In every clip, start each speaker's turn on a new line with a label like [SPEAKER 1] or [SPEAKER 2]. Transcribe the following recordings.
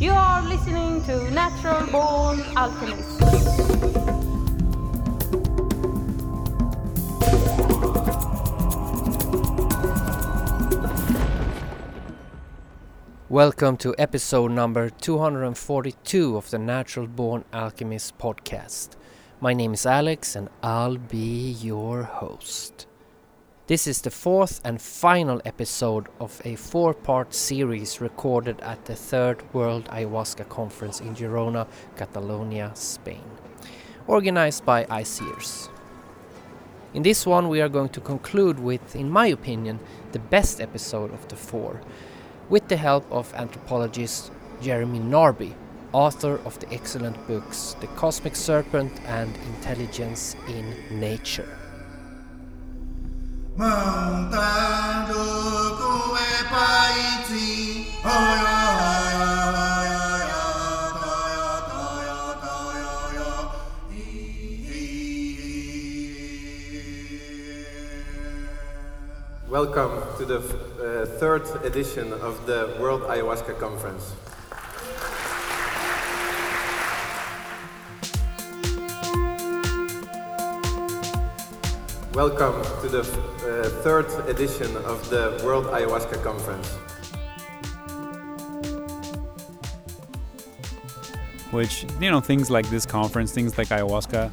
[SPEAKER 1] You are listening to Natural Born Alchemist.
[SPEAKER 2] Welcome to episode number 242 of the Natural Born Alchemist podcast. My name is Alex and I'll be your host. This is the fourth and final episode of a four part series recorded at the Third World Ayahuasca Conference in Girona, Catalonia, Spain, organized by ICEERS. In this one, we are going to conclude with, in my opinion, the best episode of the four, with the help of anthropologist Jeremy Narby, author of the excellent books The Cosmic Serpent and Intelligence in Nature.
[SPEAKER 3] Welcome to the uh, third edition of the World Ayahuasca Conference. Welcome to the uh, third edition of the World Ayahuasca Conference.
[SPEAKER 4] Which, you know, things like this conference, things like ayahuasca,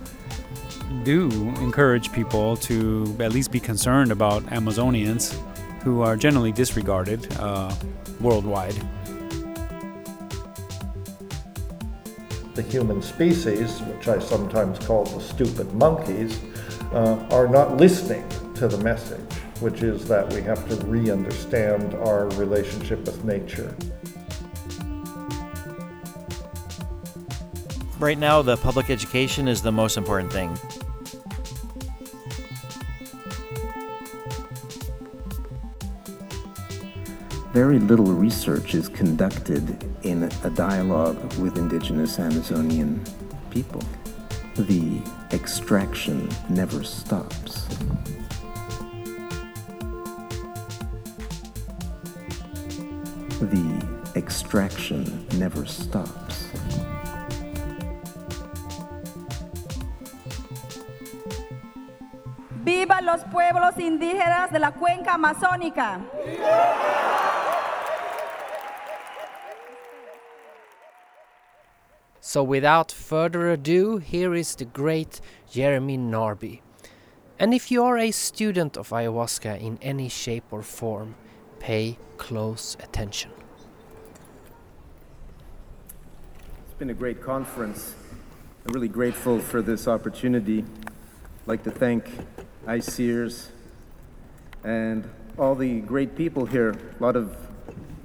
[SPEAKER 4] do encourage people to at least be concerned about Amazonians who are generally disregarded uh, worldwide.
[SPEAKER 5] The human species, which I sometimes call the stupid monkeys, uh, are not listening to the message, which is that we have to re understand our relationship with nature.
[SPEAKER 6] Right now, the public education is the most important thing.
[SPEAKER 7] Very little research is conducted in a dialogue with indigenous Amazonian people. The extraction never stops. The extraction never stops.
[SPEAKER 8] ¡Viva los pueblos indígenas de la cuenca amazónica!
[SPEAKER 2] So, without further ado, here is the great Jeremy Narby. And if you are a student of ayahuasca in any shape or form, pay close attention.
[SPEAKER 7] It's been a great conference. I'm really grateful for this opportunity. I'd like to thank ICEERS and all the great people here. A lot of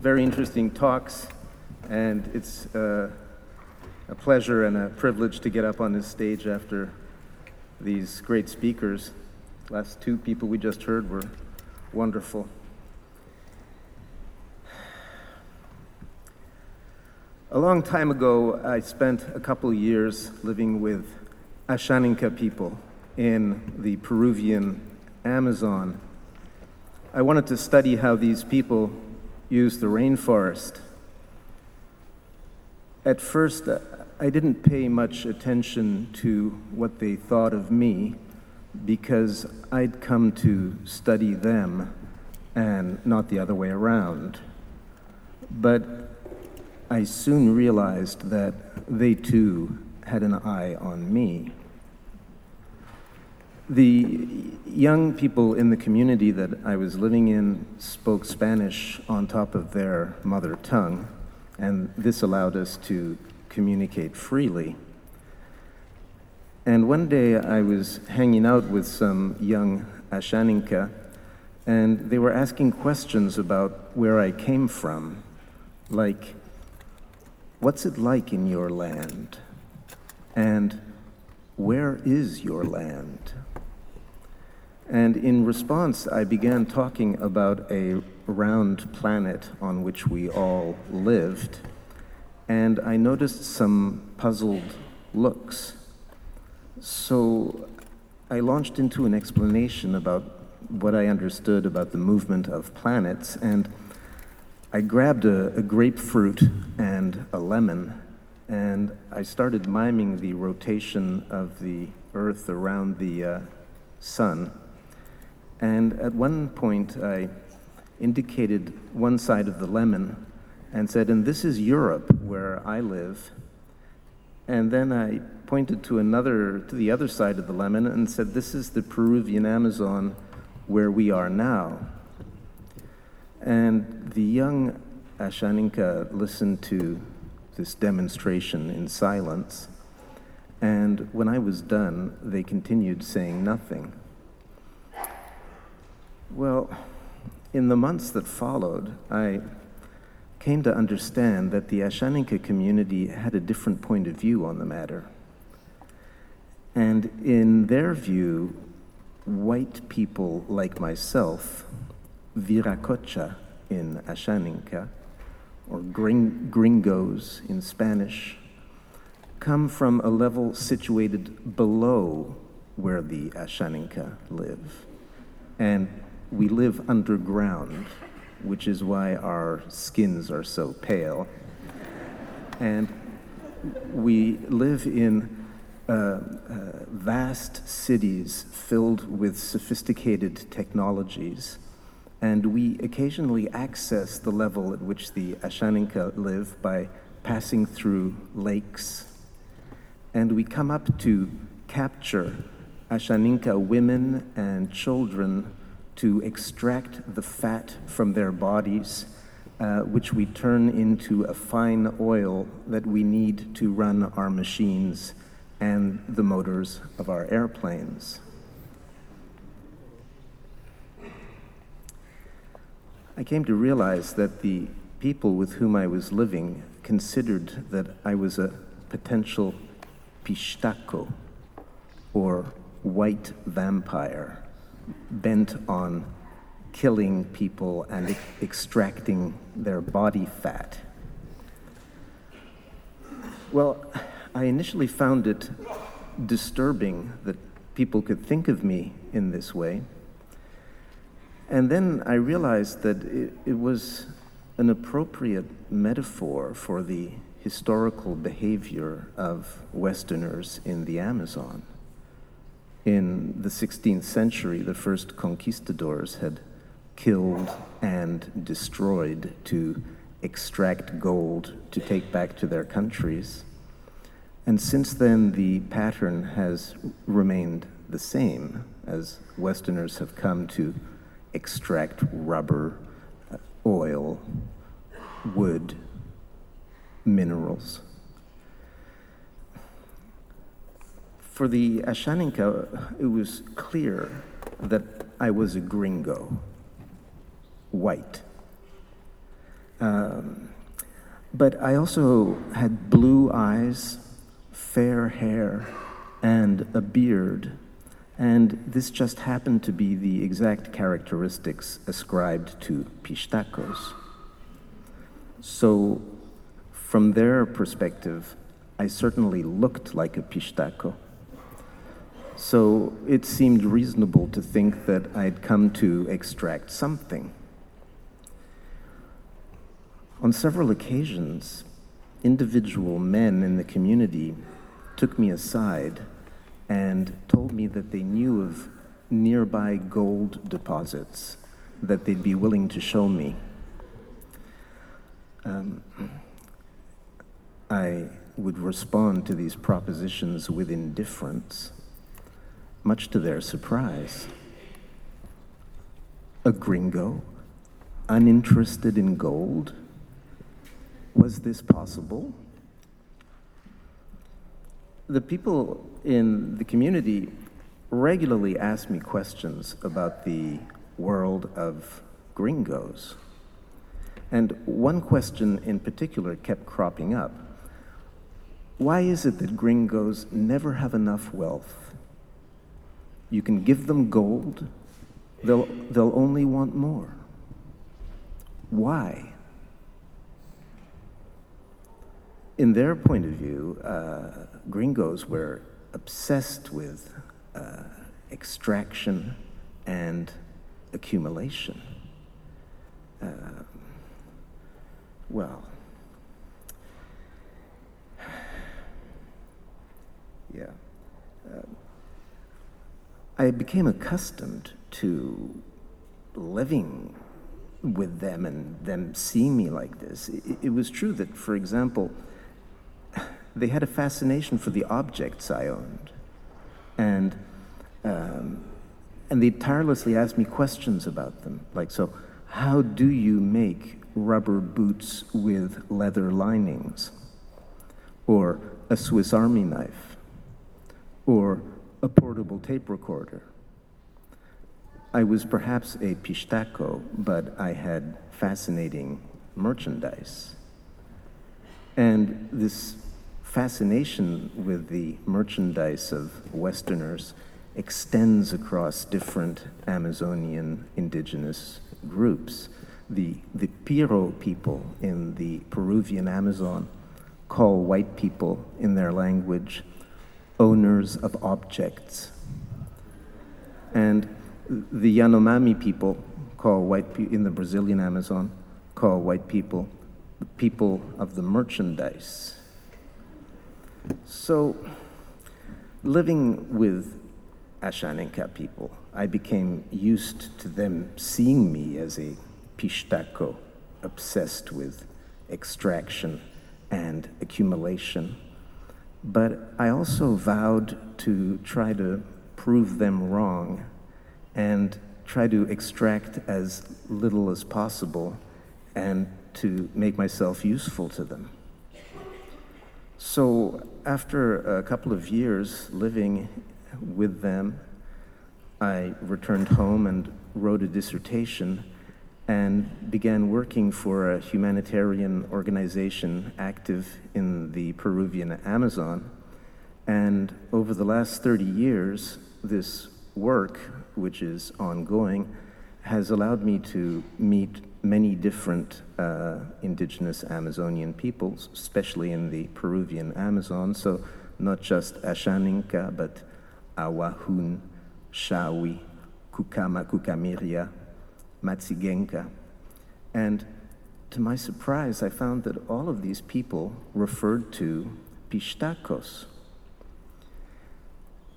[SPEAKER 7] very interesting talks, and it's uh, a pleasure and a privilege to get up on this stage after these great speakers. Last two people we just heard were wonderful. A long time ago, I spent a couple years living with Ashaninka people in the Peruvian Amazon. I wanted to study how these people use the rainforest. At first, uh, I didn't pay much attention to what they thought of me because I'd come to study them and not the other way around. But I soon realized that they too had an eye on me. The young people in the community that I was living in spoke Spanish on top of their mother tongue, and this allowed us to communicate freely. And one day I was hanging out with some young Ashaninka, and they were asking questions about where I came from, like, What's it like in your land? And where is your land? And in response, I began talking about a round planet on which we all lived, and I noticed some puzzled looks. So I launched into an explanation about what I understood about the movement of planets, and I grabbed a, a grapefruit and a lemon, and I started miming the rotation of the Earth around the uh, sun. And at one point, I indicated one side of the lemon and said, And this is Europe, where I live. And then I pointed to another, to the other side of the lemon and said, This is the Peruvian Amazon, where we are now. And the young Ashaninka listened to this demonstration in silence. And when I was done, they continued saying nothing. Well, in the months that followed, I came to understand that the Ashaninka community had a different point of view on the matter. And in their view, white people like myself, Viracocha in Ashaninka, or gring- gringos in Spanish, come from a level situated below where the Ashaninka live. And we live underground, which is why our skins are so pale. And we live in uh, uh, vast cities filled with sophisticated technologies, and we occasionally access the level at which the Ashaninka live by passing through lakes. And we come up to capture Ashaninka women and children to extract the fat from their bodies, uh, which we turn into a fine oil that we need to run our machines and the motors of our airplanes. I came to realize that the people with whom I was living considered that I was a potential pistaco, or white vampire, bent on killing people and e- extracting their body fat. Well, I initially found it disturbing that people could think of me in this way. And then I realized that it, it was an appropriate metaphor for the historical behavior of Westerners in the Amazon. In the 16th century, the first conquistadors had killed and destroyed to extract gold to take back to their countries. And since then, the pattern has remained the same as Westerners have come to extract rubber, oil, wood, minerals. For the Ashaninka, it was clear that I was a gringo, white. Um, but I also had blue eyes, fair hair, and a beard. And this just happened to be the exact characteristics ascribed to Pistacos. So, from their perspective, I certainly looked like a Pistaco. So it seemed reasonable to think that I'd come to extract something. On several occasions, individual men in the community took me aside and told me that they knew of nearby gold deposits that they'd be willing to show me. Um, I would respond to these propositions with indifference, much to their surprise. A gringo, uninterested in gold? Was this possible? The people in the community regularly ask me questions about the world of gringos. And one question in particular kept cropping up. Why is it that gringos never have enough wealth? You can give them gold, they'll, they'll only want more. Why? In their point of view, uh, gringos were obsessed with uh, extraction and accumulation. Uh, well, yeah. Uh, I became accustomed to living with them and them seeing me like this. It, it was true that, for example, they had a fascination for the objects I owned. And, um, and they tirelessly asked me questions about them. Like, so, how do you make rubber boots with leather linings? Or a Swiss Army knife? Or a portable tape recorder? I was perhaps a pistaco, but I had fascinating merchandise. And this fascination with the merchandise of Westerners extends across different Amazonian indigenous groups. The, the Piro people in the Peruvian Amazon call white people in their language owners of objects. And the Yanomami people call white people in the Brazilian Amazon call white people the people of the merchandise. So, living with Ashaninka people, I became used to them seeing me as a pistaco obsessed with extraction and accumulation. But I also vowed to try to prove them wrong and try to extract as little as possible and to make myself useful to them. So, after a couple of years living with them, I returned home and wrote a dissertation and began working for a humanitarian organization active in the Peruvian Amazon. And over the last 30 years, this work, which is ongoing, has allowed me to meet many different uh, indigenous Amazonian peoples, especially in the Peruvian Amazon. So, not just Ashaninka, but Awajun, Shawi, Kukama, Kukamiria, Matsigenka. And to my surprise, I found that all of these people referred to Pishtacos,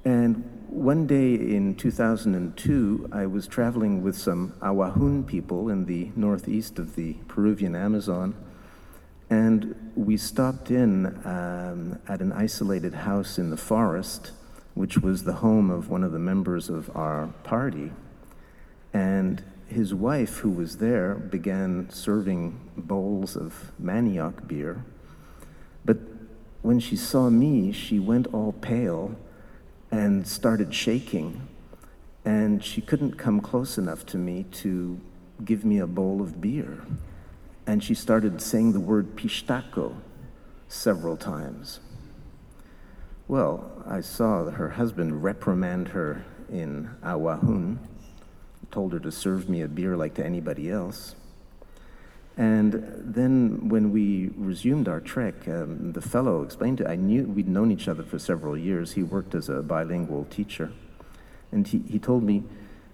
[SPEAKER 7] and one day in 2002, I was traveling with some Awajun people in the northeast of the Peruvian Amazon, and we stopped in um, at an isolated house in the forest, which was the home of one of the members of our party. And his wife, who was there, began serving bowls of manioc beer. But when she saw me, she went all pale and started shaking. And she couldn't come close enough to me to give me a bowl of beer. And she started saying the word pistaco several times. Well, I saw her husband reprimand her in Awajun, told her to serve me a beer like to anybody else. And then when we resumed our trek, um, the fellow explained to I knew we'd known each other for several years. He worked as a bilingual teacher. And he, he told me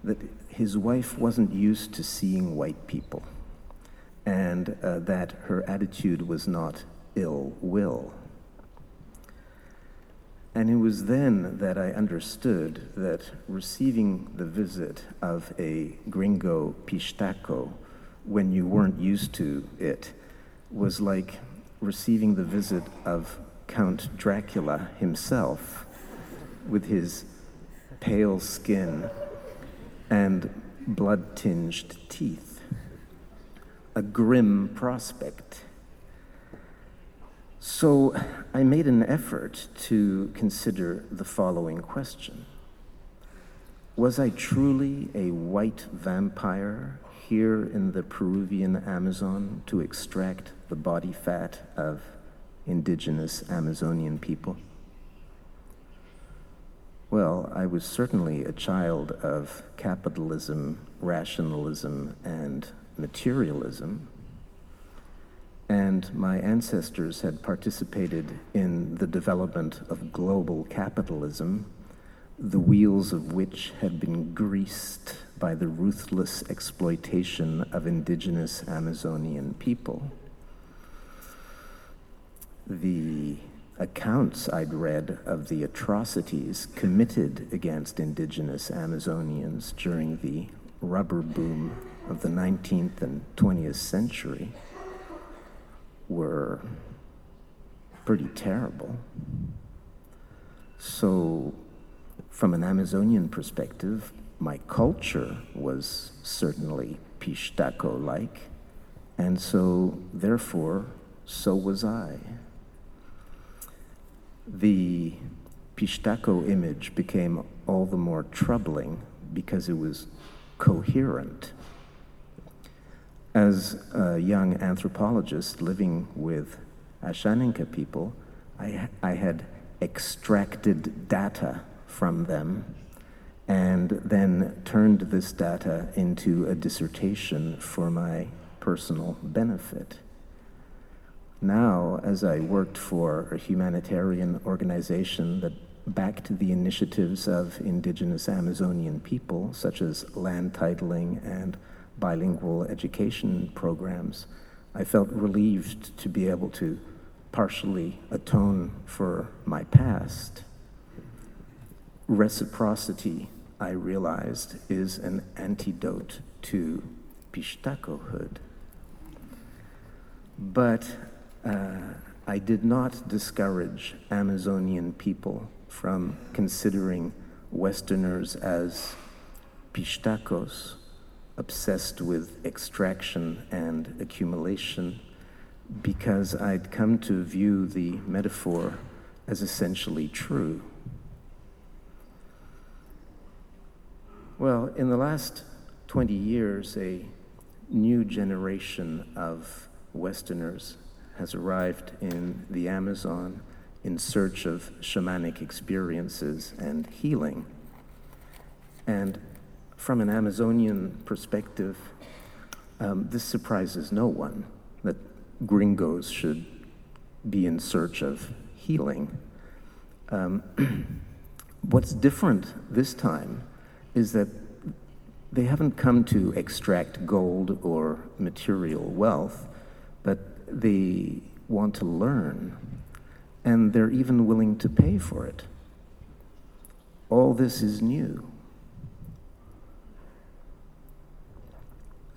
[SPEAKER 7] that his wife wasn't used to seeing white people and uh, that her attitude was not ill will. And it was then that I understood that receiving the visit of a gringo pistaco when you weren't used to it was like receiving the visit of Count Dracula himself with his pale skin and blood tinged teeth. A grim prospect. So I made an effort to consider the following question Was I truly a white vampire here in the Peruvian Amazon to extract the body fat of indigenous Amazonian people? Well, I was certainly a child of capitalism, rationalism, and materialism. And my ancestors had participated in the development of global capitalism, the wheels of which had been greased by the ruthless exploitation of indigenous Amazonian people. The accounts I'd read of the atrocities committed against indigenous Amazonians during the rubber boom of the 19th and 20th century were pretty terrible. So, from an Amazonian perspective, my culture was certainly Pishtaco like, and so therefore, so was I. The Pishtaco image became all the more troubling because it was coherent. As a young anthropologist living with Ashaninka people, I, I had extracted data from them and then turned this data into a dissertation for my personal benefit. Now, as I worked for a humanitarian organization that backed the initiatives of indigenous Amazonian people, such as land titling and bilingual education programs, I felt relieved to be able to partially atone for my past. Reciprocity, I realized, is an antidote to Pishtacohood. But uh, I did not discourage Amazonian people from considering Westerners as Pishtacos, obsessed with extraction and accumulation, because I'd come to view the metaphor as essentially true. Well, in the last 20 years, a new generation of Westerners has arrived in the Amazon in search of shamanic experiences and healing. And from an Amazonian perspective, um, this surprises no one that gringos should be in search of healing. Um, what's different this time is that they haven't come to extract gold or material wealth, but they want to learn, and they're even willing to pay for it. All this is new.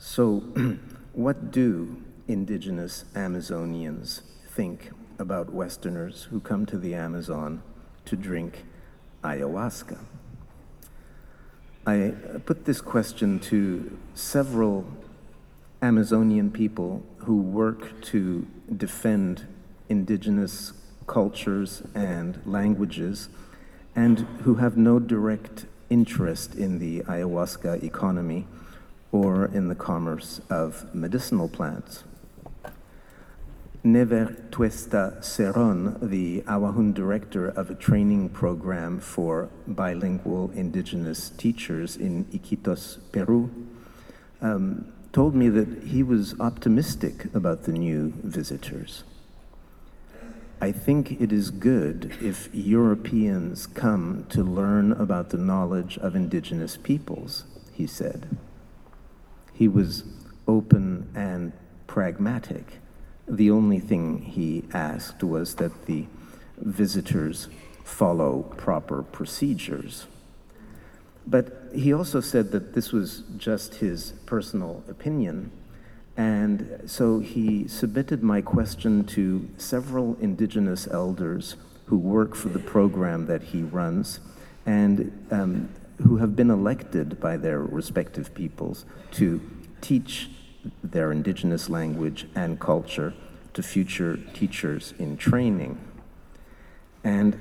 [SPEAKER 7] So, what do indigenous Amazonians think about Westerners who come to the Amazon to drink ayahuasca? I uh, put this question to several Amazonian people who work to defend indigenous cultures and languages and who have no direct interest in the ayahuasca economy or in the commerce of medicinal plants. Never Tuesta Cerón, the Awajun director of a training program for bilingual indigenous teachers in Iquitos, Peru, um, told me that he was optimistic about the new visitors. I think it is good if Europeans come to learn about the knowledge of indigenous peoples, he said. He was open and pragmatic the only thing he asked was that the visitors follow proper procedures. But he also said that this was just his personal opinion. And so he submitted my question to several indigenous elders who work for the program that he runs and um, who have been elected by their respective peoples to teach their indigenous language and culture to future teachers in training. And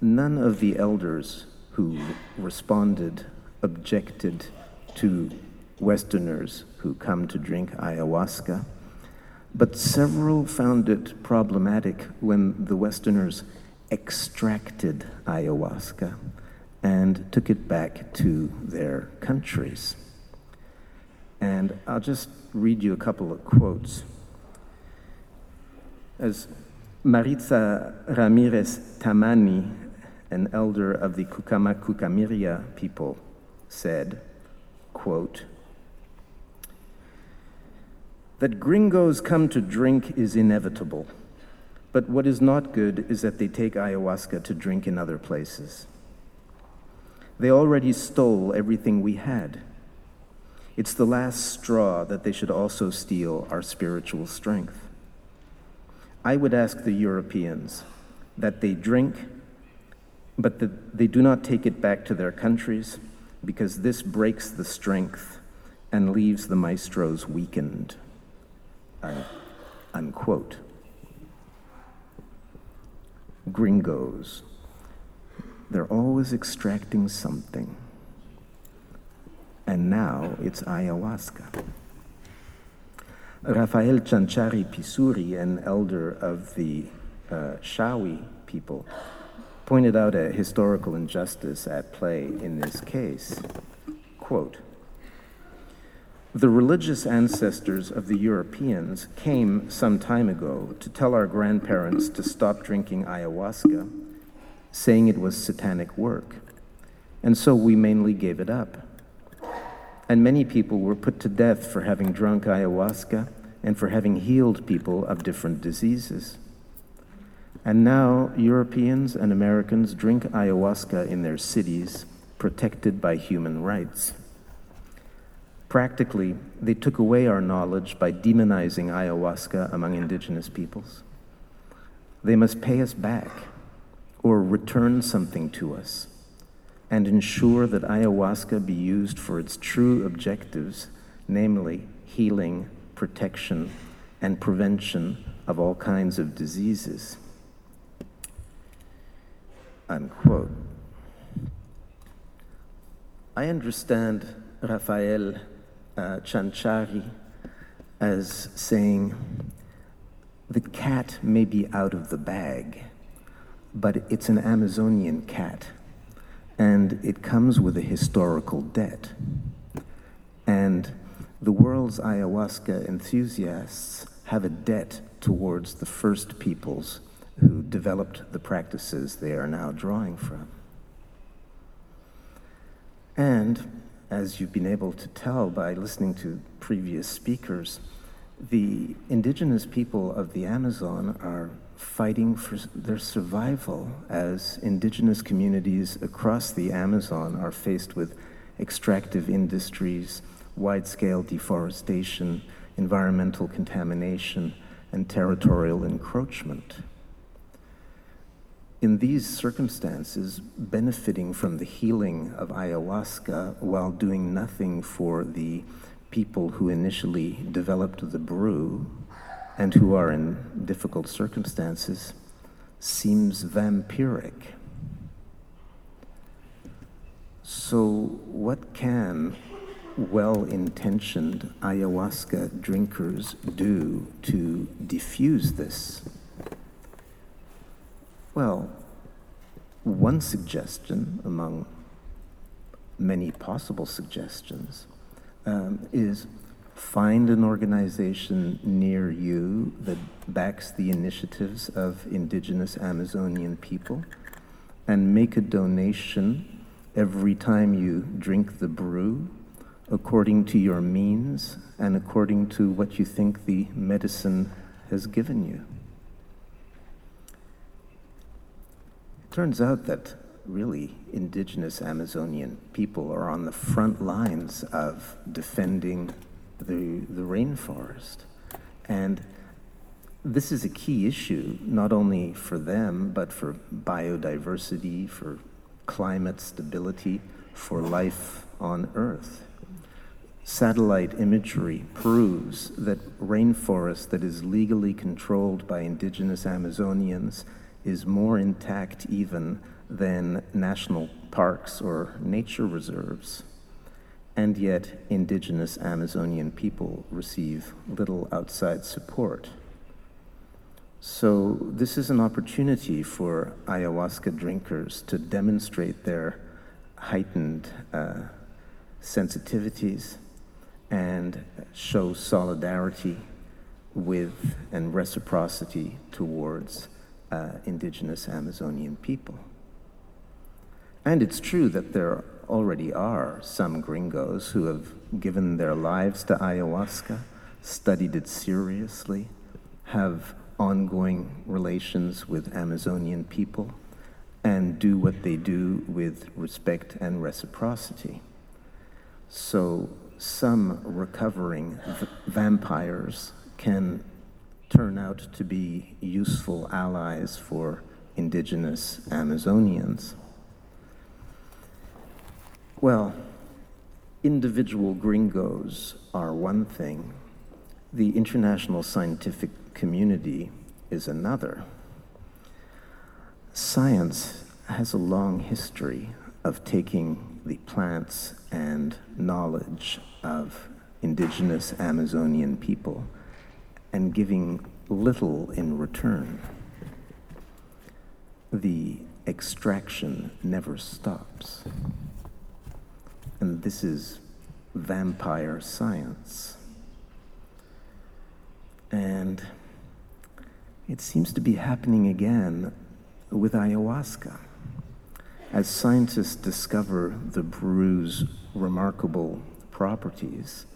[SPEAKER 7] none of the elders who responded objected to Westerners who come to drink ayahuasca, but several found it problematic when the Westerners extracted ayahuasca and took it back to their countries. And I'll just read you a couple of quotes. As Maritza Ramirez Tamani, an elder of the Kukama Kukamiria people, said, quote, that gringos come to drink is inevitable. But what is not good is that they take ayahuasca to drink in other places. They already stole everything we had. It's the last straw that they should also steal our spiritual strength. I would ask the Europeans that they drink, but that they do not take it back to their countries, because this breaks the strength and leaves the maestros weakened. Un- unquote. Gringos. They're always extracting something. And now it's ayahuasca. Rafael Chanchari Pisuri, an elder of the uh, Shawi people, pointed out a historical injustice at play in this case. Quote The religious ancestors of the Europeans came some time ago to tell our grandparents to stop drinking ayahuasca, saying it was satanic work. And so we mainly gave it up. And many people were put to death for having drunk ayahuasca and for having healed people of different diseases. And now Europeans and Americans drink ayahuasca in their cities, protected by human rights. Practically, they took away our knowledge by demonizing ayahuasca among indigenous peoples. They must pay us back or return something to us and ensure that ayahuasca be used for its true objectives, namely healing, protection, and prevention of all kinds of diseases. Unquote. I understand Rafael uh, Chanchari as saying the cat may be out of the bag, but it's an Amazonian cat and it comes with a historical debt. And the world's ayahuasca enthusiasts have a debt towards the first peoples who developed the practices they are now drawing from. And as you've been able to tell by listening to previous speakers, the indigenous people of the Amazon are fighting for their survival as indigenous communities across the Amazon are faced with extractive industries, wide scale deforestation, environmental contamination, and territorial encroachment. In these circumstances, benefiting from the healing of ayahuasca while doing nothing for the people who initially developed the brew and who are in difficult circumstances seems vampiric. So, what can well intentioned ayahuasca drinkers do to diffuse this? Well, one suggestion among many possible suggestions um, is find an organization near you that backs the initiatives of indigenous Amazonian people and make a donation every time you drink the brew according to your means and according to what you think the medicine has given you. Turns out that really indigenous Amazonian people are on the front lines of defending the, the rainforest. And this is a key issue, not only for them, but for biodiversity, for climate stability, for life on Earth. Satellite imagery proves that rainforest that is legally controlled by indigenous Amazonians is more intact even than national parks or nature reserves and yet indigenous Amazonian people receive little outside support. So, this is an opportunity for ayahuasca drinkers to demonstrate their heightened uh, sensitivities and show solidarity with and reciprocity towards uh, indigenous Amazonian people. And it's true that there already are some gringos who have given their lives to ayahuasca, studied it seriously, have ongoing relations with Amazonian people and do what they do with respect and reciprocity. So some recovering v- vampires can turn out to be useful allies for indigenous Amazonians. Well, individual gringos are one thing, the international scientific community is another. Science has a long history of taking the plants and knowledge of indigenous Amazonian people and giving little in return. The extraction never stops. And this is vampire science. And it seems to be happening again with ayahuasca. As scientists discover the brew's remarkable properties,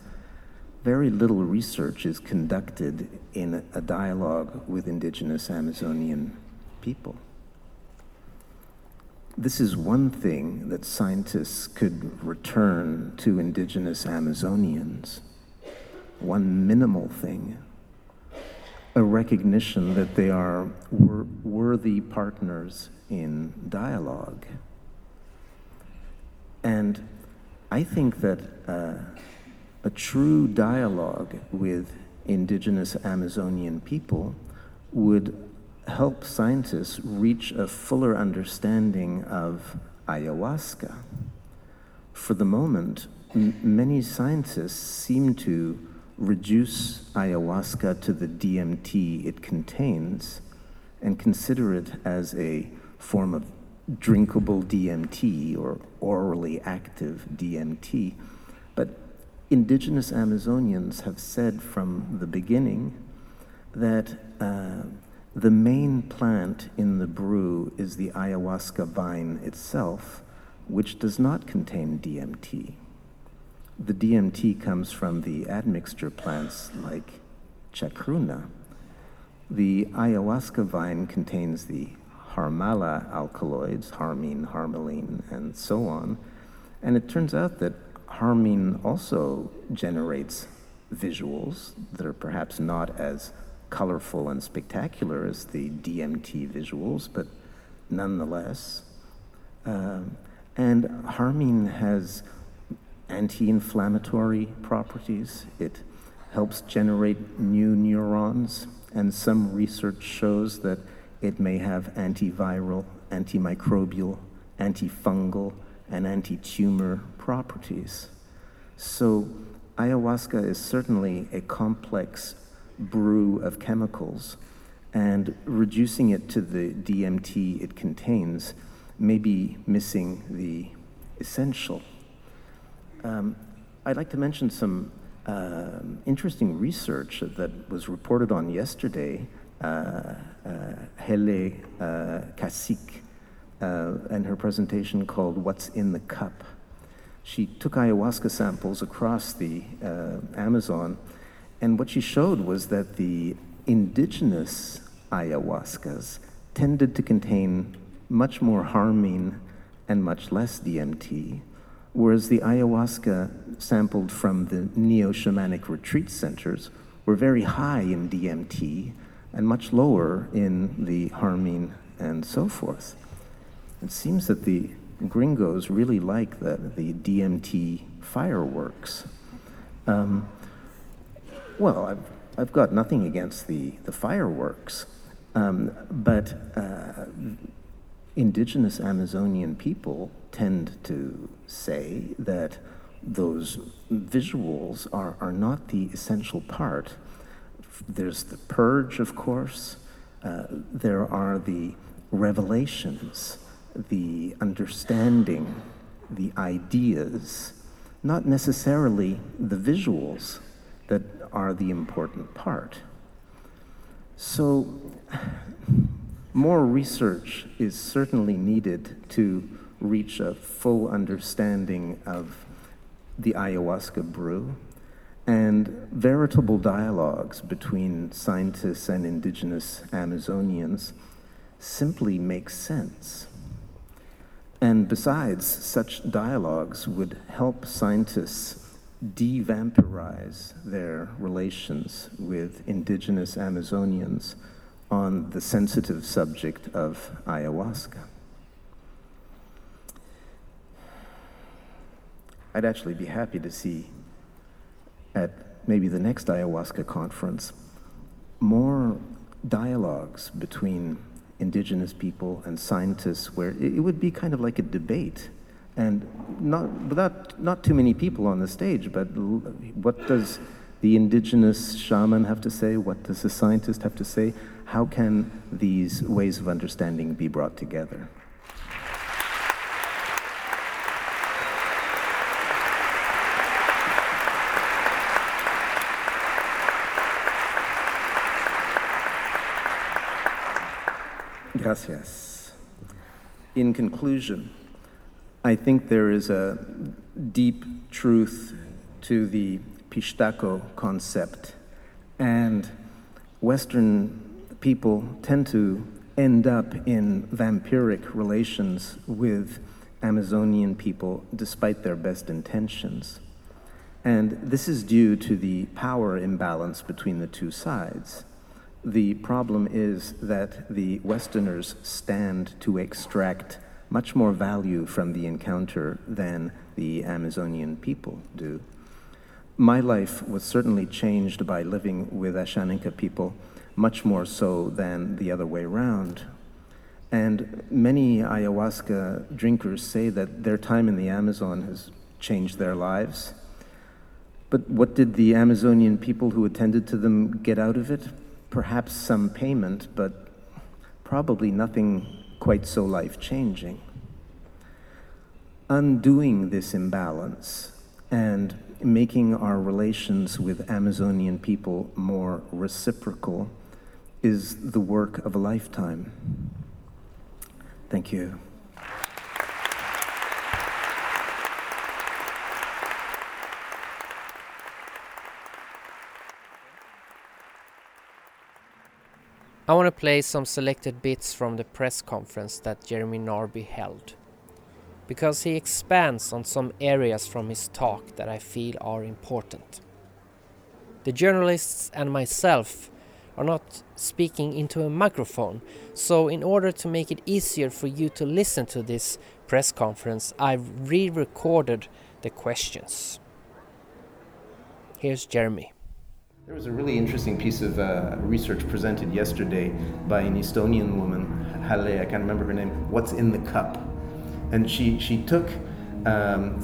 [SPEAKER 7] very little research is conducted in a dialogue with indigenous Amazonian people. This is one thing that scientists could return to indigenous Amazonians, one minimal thing, a recognition that they are wor- worthy partners in dialogue. And I think that uh, a true dialogue with indigenous Amazonian people would help scientists reach a fuller understanding of ayahuasca. For the moment, many scientists seem to reduce ayahuasca to the DMT it contains and consider it as a form of drinkable DMT or orally active DMT. Indigenous Amazonians have said from the beginning that uh, the main plant in the brew is the ayahuasca vine itself, which does not contain DMT. The DMT comes from the admixture plants like chacruna. The ayahuasca vine contains the harmala alkaloids, harmine, harmaline, and so on. And it turns out that harmine also generates visuals that are perhaps not as colorful and spectacular as the DMT visuals, but nonetheless. Um, and harmine has anti inflammatory properties. It helps generate new neurons, and some research shows that it may have antiviral, antimicrobial, antifungal, and anti tumor properties. So, ayahuasca is certainly a complex brew of chemicals, and reducing it to the DMT it contains may be missing the essential. Um, I'd like to mention some uh, interesting research that was reported on yesterday. Uh, uh, Helle uh, Kaasik uh, and her presentation called What's in the Cup. She took ayahuasca samples across the uh, Amazon, and what she showed was that the indigenous ayahuascas tended to contain much more harmine and much less DMT, whereas the ayahuasca sampled from the neo shamanic retreat centers were very high in DMT and much lower in the harmine and so forth. It seems that the gringos really like the, the DMT fireworks. Um, well, I've, I've got nothing against the, the fireworks, um, but uh, indigenous Amazonian people tend to say that those visuals are, are not the essential part. There's the purge, of course, uh, there are the revelations, the understanding, the ideas, not necessarily the visuals that are the important part. So, more research is certainly needed to reach a full understanding of the ayahuasca brew. And veritable dialogues between scientists and indigenous Amazonians simply make sense. And besides, such dialogues would help scientists de-vampirize their relations with indigenous Amazonians on the sensitive subject of ayahuasca. I'd actually be happy to see at maybe the next ayahuasca conference more dialogues between indigenous people and scientists where it would be kind of like a debate. And not without not too many people on the stage but what does the indigenous shaman have to say? What does the scientist have to say? How can these ways of understanding be brought together Gracias. In conclusion, I think there is a deep truth to the Pishtaco concept, and Western people tend to end up in vampiric relations with Amazonian people despite their best intentions. And this is due to the power imbalance between the two sides. The problem is that the Westerners stand to extract much more value from the encounter than the Amazonian people do. My life was certainly changed by living with Ashaninka people, much more so than the other way around. And many ayahuasca drinkers say that their time in the Amazon has changed their lives. But what did the Amazonian people who attended to them get out of it? Perhaps some payment, but probably nothing quite so life changing. Undoing this imbalance and making our relations with Amazonian people more reciprocal is the work of a lifetime. Thank you.
[SPEAKER 2] I want to play some selected bits from the press conference that Jeremy Narby held. Because he expands on some areas from his talk that I feel are important. The journalists and myself are not speaking into a microphone, so in order to make it easier for you to listen to this press conference, I've re recorded the questions. Here's Jeremy.
[SPEAKER 7] There was a really interesting piece of uh, research presented yesterday by an Estonian woman, Helle, I can't remember her name, What's in the Cup? And she, she took um,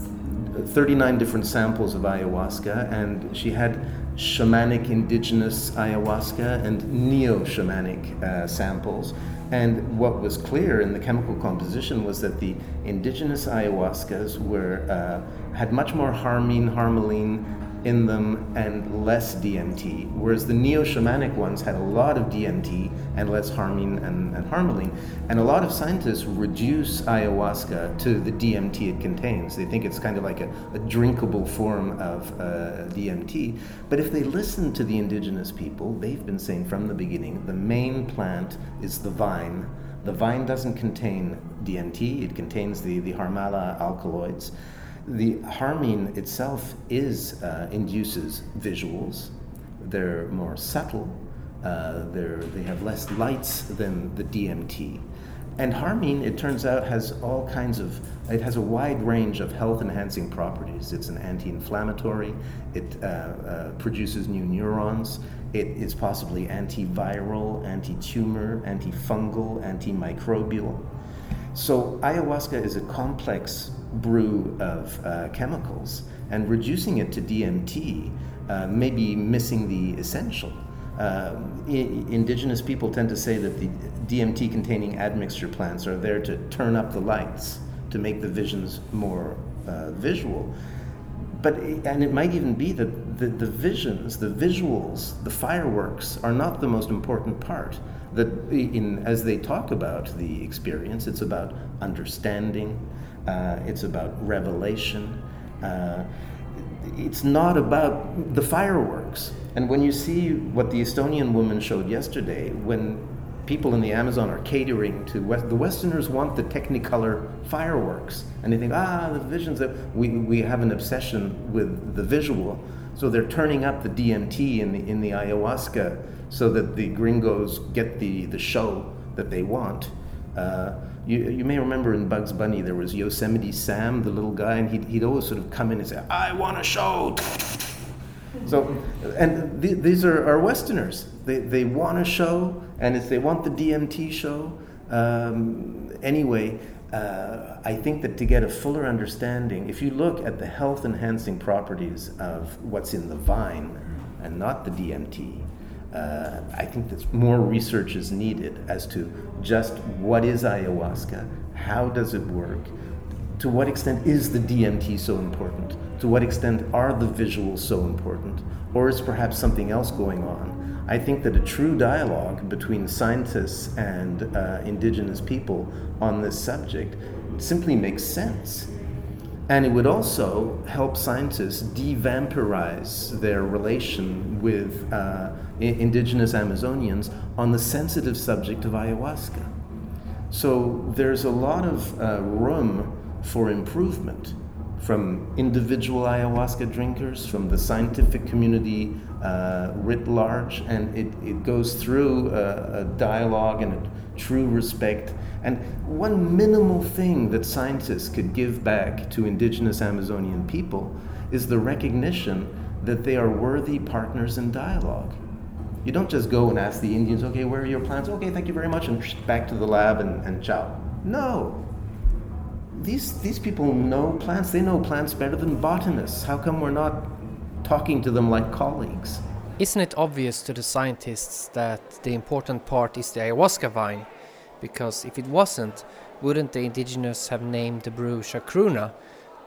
[SPEAKER 7] 39 different samples of ayahuasca and she had shamanic indigenous ayahuasca and neo shamanic uh, samples. And what was clear in the chemical composition was that the indigenous ayahuascas were, uh, had much more harmine, harmaline, in them and less DMT, whereas the neo shamanic ones had a lot of DMT and less harmine and, and harmaline. And a lot of scientists reduce ayahuasca to the DMT it contains. They think it's kind of like a, a drinkable form of uh, DMT. But if they listen to the indigenous people, they've been saying from the beginning the main plant is the vine. The vine doesn't contain DMT, it contains the, the Harmala alkaloids the harmine itself is uh, induces visuals. They're more subtle. Uh, they're, they have less lights than the DMT. And harmine, it turns out, has all kinds of, it has a wide range of health enhancing properties. It's an anti inflammatory, it uh, uh, produces new neurons, it is possibly antiviral, anti tumor, antifungal, antimicrobial. So, ayahuasca is a complex brew of uh, chemicals, and reducing it to DMT uh, may be missing the essential. Uh, I- indigenous people tend to say that the DMT containing admixture plants are there to turn up the lights, to make the visions more uh, visual. But, and it might even be that the, the visions, the visuals, the fireworks are not the most important part that in as they talk about the experience it's about understanding uh, it's about revelation. Uh, it's not about the fireworks. And when you see what the Estonian woman showed yesterday, when people in the Amazon are catering to West, the Westerners want the Technicolor fireworks, and they think, ah, the visions that we, we have an obsession with the visual, so they're turning up the DMT in the in the ayahuasca so that the gringos get the the show that they want. Uh, you, you may remember in Bugs Bunny there was Yosemite Sam, the little guy, and he'd, he'd always sort of come in and say, "I want a show." So, and th- these are, are Westerners. They, they want a show, and if they want the DMT show, um, anyway, uh, I think that to get a fuller understanding, if you look at the health enhancing properties of what's in the vine and not the DMT, uh, I think that more research is needed as to just what is ayahuasca, how does it work, to what extent is the DMT so important, to what extent are the visuals so important, or is perhaps something else going on? I think that a true dialogue between scientists and uh, indigenous people on this subject simply makes sense. And it would also help scientists devampirize their relation with uh, indigenous Amazonians on the sensitive subject of ayahuasca. So there's a lot of uh, room for improvement from individual ayahuasca drinkers, from the scientific community uh, writ large, and it, it goes through a, a dialogue and a true respect. And one minimal thing that scientists could give back to indigenous Amazonian people is the recognition that they are worthy partners in dialogue. You don't just go and ask the Indians, okay, where are your plants? Okay, thank you very much, and back to the lab and, and ciao. No. These, these people know plants. They know plants better than botanists. How come we're not talking to them like colleagues?
[SPEAKER 2] Isn't it obvious to the scientists that the important part is the ayahuasca vine? Because if it wasn't, wouldn't the indigenous have named the brew chacruna,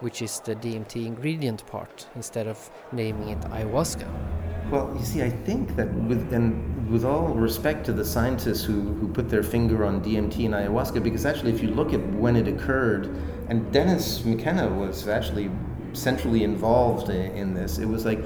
[SPEAKER 2] which is the DMT ingredient part, instead of naming it ayahuasca?
[SPEAKER 7] Well, you see, I think that with and with all respect to the scientists who, who put their finger on DMT and ayahuasca, because actually, if you look at when it occurred, and Dennis McKenna was actually centrally involved in, in this, it was like,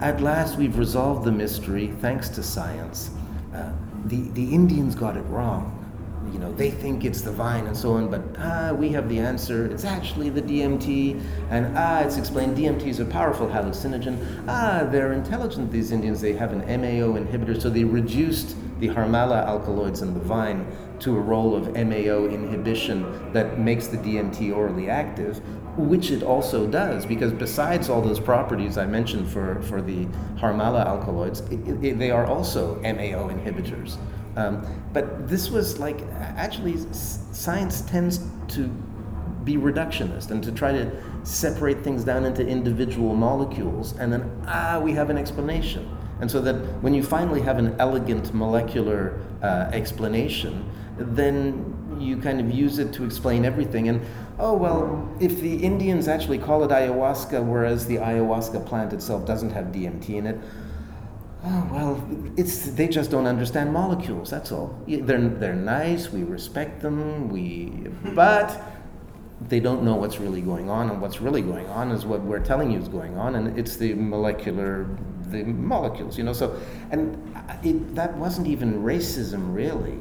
[SPEAKER 7] at last we've resolved the mystery thanks to science. Uh, the the Indians got it wrong you know, they think it's the vine and so on, but ah, we have the answer. It's actually the DMT, and ah, it's explained DMT is a powerful hallucinogen. Ah, they're intelligent, these Indians. They have an MAO inhibitor, so they reduced the Harmala alkaloids in the vine to a role of MAO inhibition that makes the DMT orally active, which it also does, because besides all those properties I mentioned for, for the Harmala alkaloids, it, it, they are also MAO inhibitors. Um, but this was like actually science tends to be reductionist and to try to separate things down into individual molecules and then ah we have an explanation. And so that when you finally have an elegant molecular uh, explanation then you kind of use it to explain everything. And oh well if the indians actually call it ayahuasca whereas the ayahuasca plant itself doesn't have dmt in it Oh, well, it's, they just don't understand molecules, that's all. They're, they're nice, we respect them, we, but they don't know what's really going on, and what's really going on is what we're telling you is going on, and it's the molecular, the molecules, you know. So, and uh, it, that wasn't even racism, really.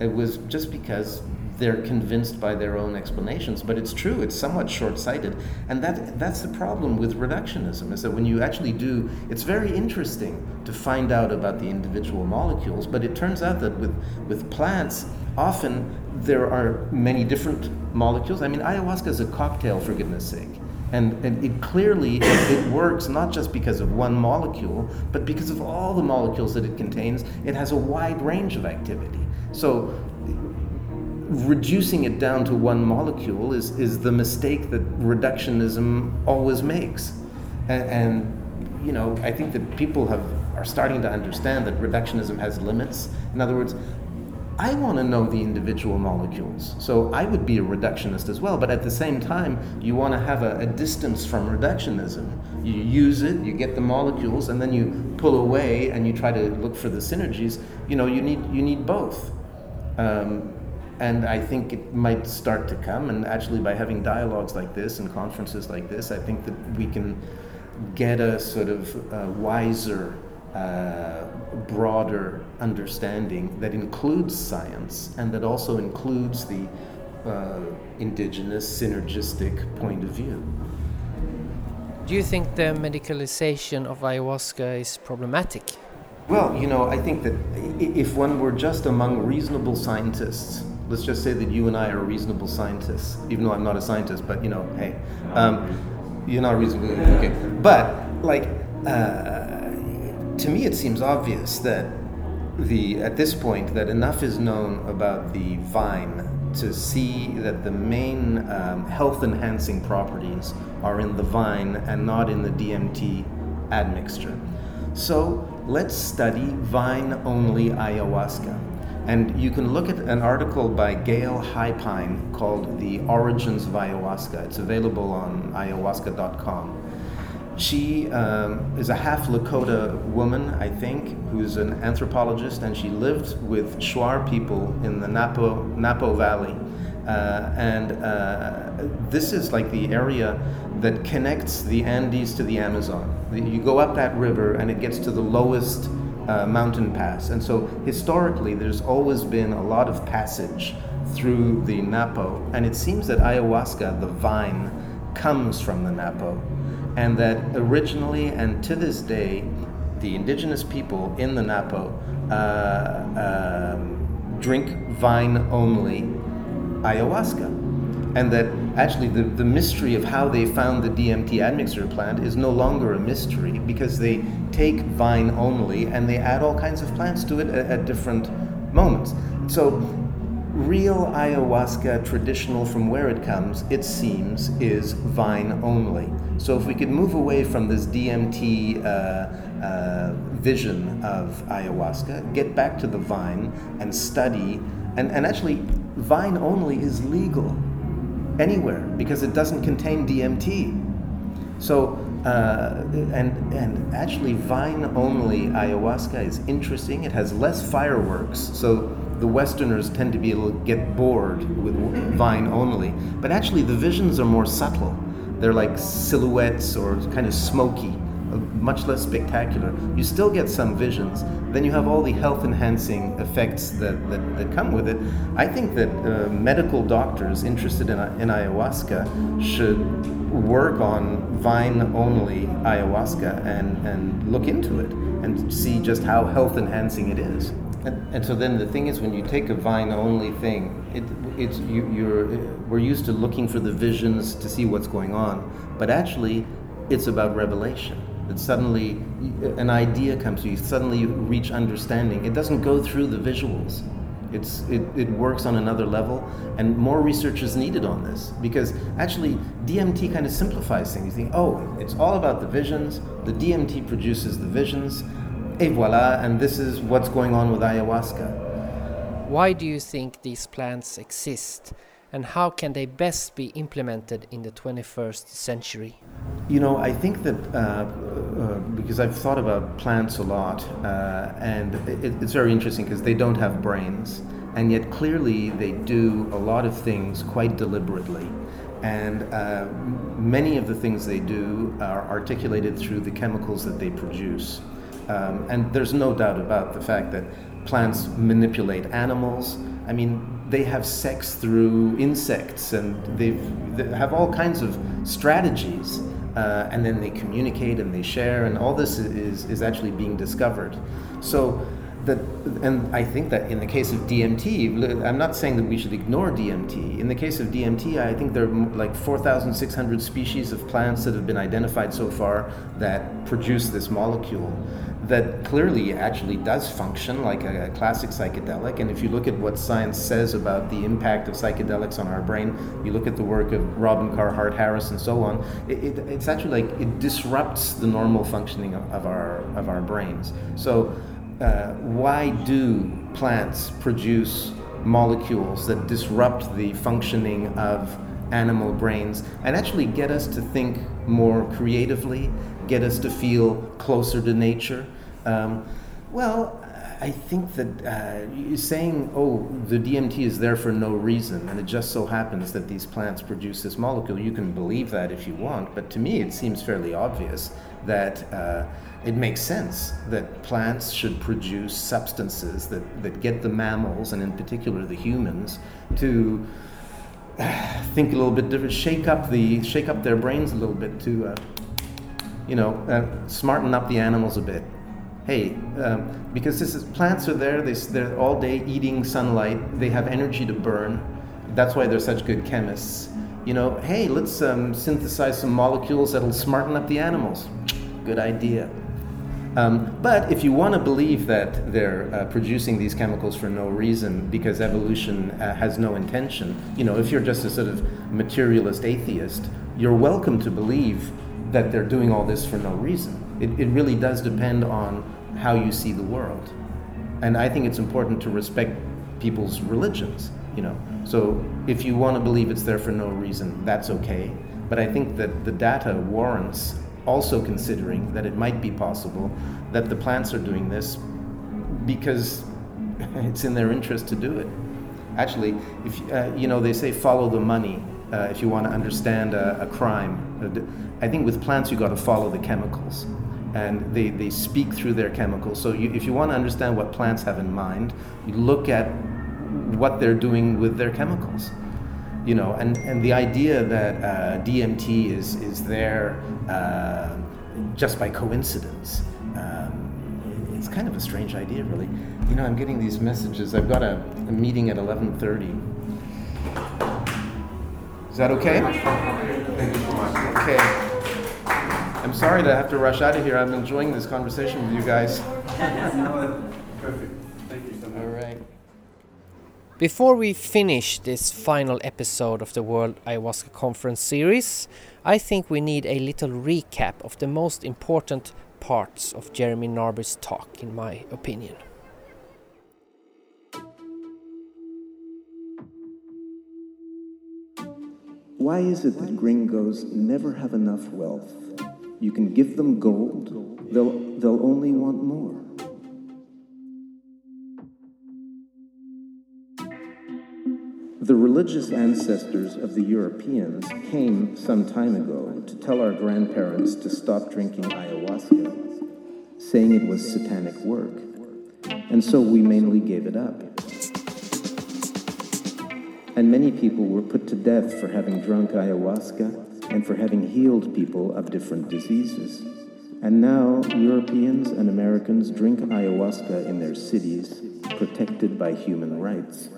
[SPEAKER 7] It was just because they're convinced by their own explanations. But it's true, it's somewhat short sighted. And that, that's the problem with reductionism, is that when you actually do, it's very interesting to find out about the individual molecules, but it turns out that with, with plants, often there are many different molecules. I mean, ayahuasca is a cocktail, for goodness sake. And, and it clearly it, works not just because of one molecule, but because of all the molecules that it contains. It has a wide range of activity. So reducing it down to one molecule is, is the mistake that reductionism always makes. And, and, you know, I think that people have are starting to understand that reductionism has limits. In other words, I want to know the individual molecules. So I would be a reductionist as well, but at the same time, you want to have a, a distance from reductionism. You use it, you get the molecules, and then you pull away and you try to look for the synergies. You know, you need you need both. Um, and I think it might start to come. And actually, by having dialogues like this and conferences like this, I think that we can get a sort of uh, wiser, uh, broader understanding that includes science and that also includes the uh, indigenous synergistic point of view.
[SPEAKER 2] Do you think the medicalization of ayahuasca is problematic?
[SPEAKER 7] Well, you know, I think that if one were just among reasonable scientists, let's just say that you and I are reasonable scientists, even though I'm not a scientist, but you know, hey, um, you're not reasonable, okay. But like, uh, to me, it seems obvious that the at this point that enough is known about the vine to see that the main um, health enhancing properties are in the vine and not in the DMT admixture. So let's study vine only ayahuasca. And you can look at an article by Gayle Highpine called The Origins of Ayahuasca. It's available on ayahuasca.com. She um, is a half Lakota woman, I think, who's an anthropologist, and she lived with Shuar people in the Napo, Napo Valley. Uh, and uh, this is like the area that connects the Andes to the Amazon. You go up that river, and it gets to the lowest uh, mountain pass. And so historically, there's always been a lot of passage through the Napo. And it seems that ayahuasca, the vine, comes from the Napo. And that originally and to this day, the indigenous people in the Napo uh, um, drink vine only ayahuasca. And that actually the, the mystery of how they found the DMT admixture plant is no longer a mystery because they take vine only and they add all kinds of plants to it at, at different moments. So, real ayahuasca, traditional from where it comes, it seems, is vine only. So, if we could move away from this DMT uh, uh, vision of ayahuasca, get back to the vine and study, and, and actually, vine only is legal anywhere because it doesn't contain DMT. So, uh, and and actually, vine only ayahuasca is interesting. It has less fireworks, so the Westerners tend to be able to get bored with vine only. But actually, the visions are more subtle. They're like silhouettes or kind of smoky, much less spectacular. You still get some visions. Then you have all the health enhancing effects that, that, that come with it. I think that uh, medical doctors interested in, in ayahuasca should work on vine only ayahuasca and, and look into it and see just how health enhancing it is. And, and so then the thing is, when you take a vine only thing, it, it's you, you're we're used to looking for the visions to see what's going on, but actually, it's about revelation. That suddenly an idea comes to you, suddenly you reach understanding. It doesn't go through the visuals. It's, it, it works on another level, and more research is needed on this because actually DMT kind of simplifies things. You think, oh, it's all about the visions, the DMT produces the visions, et voila, and this is what's going on with ayahuasca.
[SPEAKER 2] Why do you think these plants exist? And how can they best be implemented in the 21st century?
[SPEAKER 7] You know, I think that uh, uh, because I've thought about plants a lot, uh, and it, it's very interesting because they don't have brains, and yet clearly they do a lot of things quite deliberately. And uh, many of the things they do are articulated through the chemicals that they produce. Um, and there's no doubt about the fact that plants manipulate animals. I mean, they have sex through insects and they've, they have all kinds of strategies. Uh, and then they communicate and they share, and all this is, is actually being discovered. So, that, and I think that in the case of DMT, I'm not saying that we should ignore DMT. In the case of DMT, I think there are like 4,600 species of plants that have been identified so far that produce this molecule that clearly actually does function like a, classic psychedelic. And if you look at what science says about the impact of psychedelics on our brain, you look at the work of Robin Carhart Harris and so on, it, it, it's actually like it disrupts the normal functioning of, of our, of our brains. So, uh, why do plants produce molecules that disrupt the functioning of animal brains and actually get us to think more creatively, get us to feel closer to nature? Um, well, I think that uh, saying, oh, the DMT is there for no reason, and it just so happens that these plants produce this molecule, you can believe that if you want, but to me it seems fairly obvious that uh, it makes sense that plants should produce substances that, that get the mammals, and in particular the humans, to think a little bit different, shake up, the, shake up their brains a little bit to, uh, you know, uh, smarten up the animals a bit hey, um, because this is plants are there, they, they're all day eating sunlight, they have energy to burn. That's why they're such good chemists. You know, hey, let's um, synthesize some molecules that'll smarten up the animals. Good idea. Um, but if you want to believe that they're uh, producing these chemicals for no reason because evolution uh, has no intention, you know, if you're just a sort of materialist atheist, you're welcome to believe that they're doing all this for no reason. It, it really does depend on how you see the world. And I think it's important to respect people's religions, you know. So if you want to believe it's there for no reason, that's okay. But I think that the data warrants also considering that it might be possible that the plants are doing this because it's in their interest to do it. Actually, if uh, you know, they say follow the money uh, if you want to understand a, a crime. Uh, I think with plants you got to follow the chemicals, and they, they speak through their chemicals. So you, if you want to understand what plants have in mind, you look at what they're doing with their chemicals. You know, and, and the idea that uh, DMT is is there uh, just by coincidence. Um, it's kind of a strange idea, really. You know, I'm getting these messages. I've got a, a meeting at 11:30. Is that okay?
[SPEAKER 3] Thank you so much.
[SPEAKER 7] Okay. I'm sorry to have to rush out of here. I'm enjoying this conversation with you guys.
[SPEAKER 3] Perfect.
[SPEAKER 2] Before we finish this final episode of the World Ayahuasca Conference series, I think we need a little recap of the most important parts of Jeremy Narby's talk, in my opinion.
[SPEAKER 7] Why is it that gringos never have enough wealth? You can give them gold, they'll, they'll only want more. The religious ancestors of the Europeans came some time ago to tell our grandparents to stop drinking ayahuasca, saying it was satanic work. And so we mainly gave it up. And many people were put to death for having drunk ayahuasca and for having healed people of different diseases. And now Europeans and Americans drink ayahuasca in their cities, protected by human rights.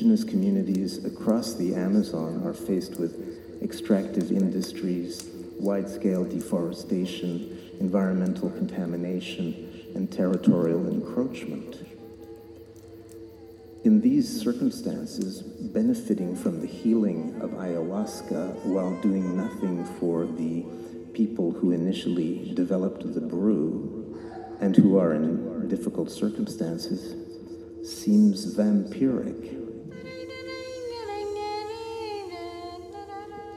[SPEAKER 7] Indigenous communities across the Amazon are faced with extractive industries, wide scale deforestation, environmental contamination, and territorial encroachment. In these circumstances, benefiting from the healing of ayahuasca while doing nothing for the people who initially developed the brew and who are in difficult circumstances seems vampiric.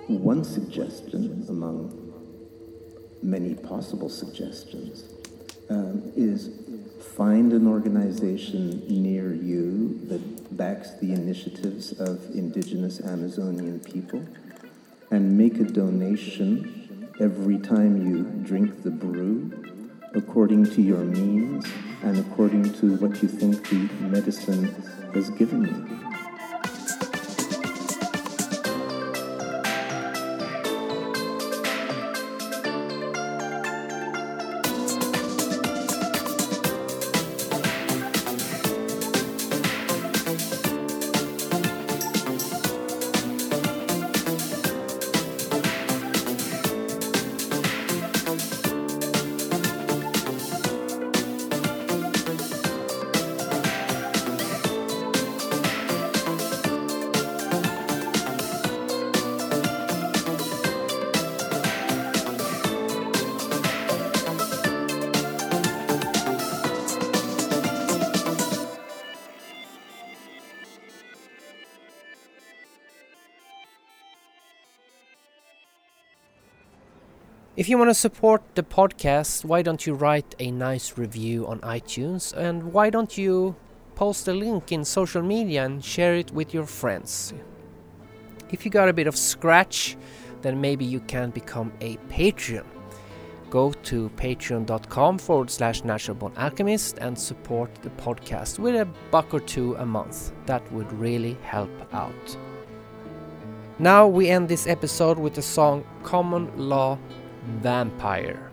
[SPEAKER 7] One suggestion among many possible suggestions um, is find an organization near you that backs the initiatives of indigenous Amazonian people and make a donation every time you drink the brew according to your means and according to what you think the medicine has given you.
[SPEAKER 9] you want to support the podcast, why don't you write a nice review on iTunes and why don't you post a link in social media and share it with your friends? If you got a bit of scratch, then maybe you can become a Patreon. Go to patreon.com forward slash naturalborn alchemist and support the podcast with a buck or two a month. That would really help out. Now we end this episode with the song Common Law Vampire.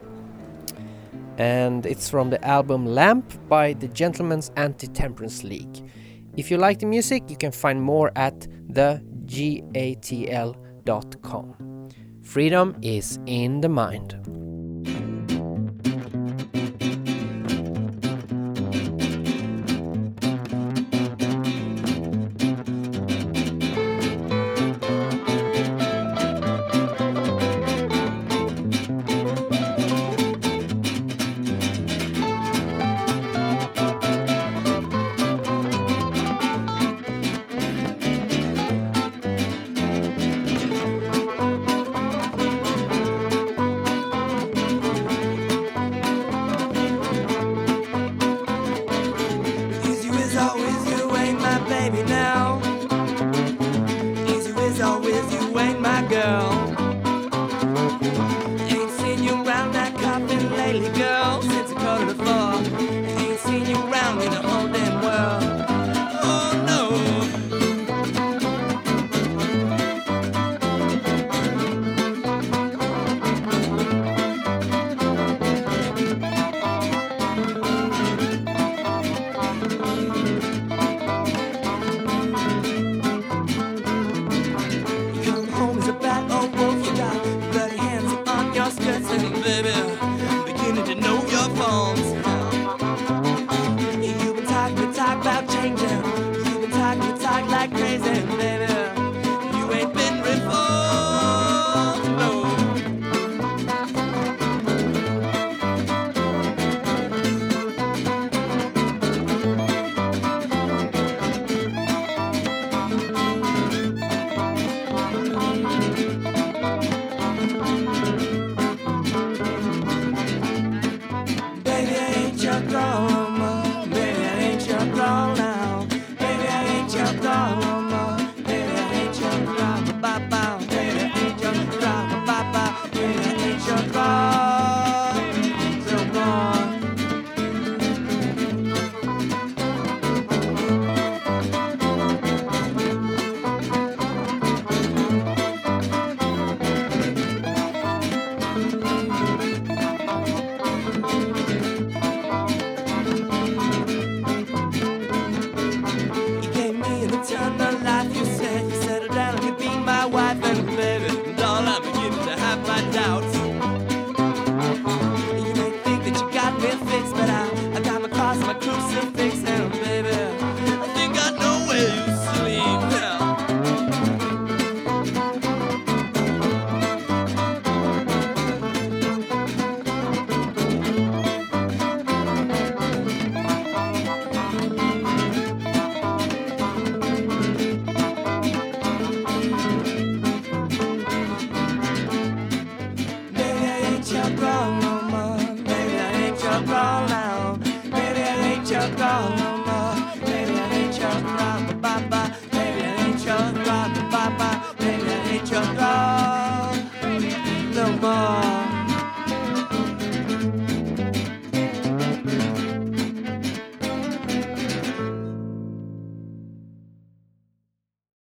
[SPEAKER 9] And it's from the album Lamp by the Gentleman's Anti Temperance League. If you like the music, you can find more at thegatl.com. Freedom is in the mind.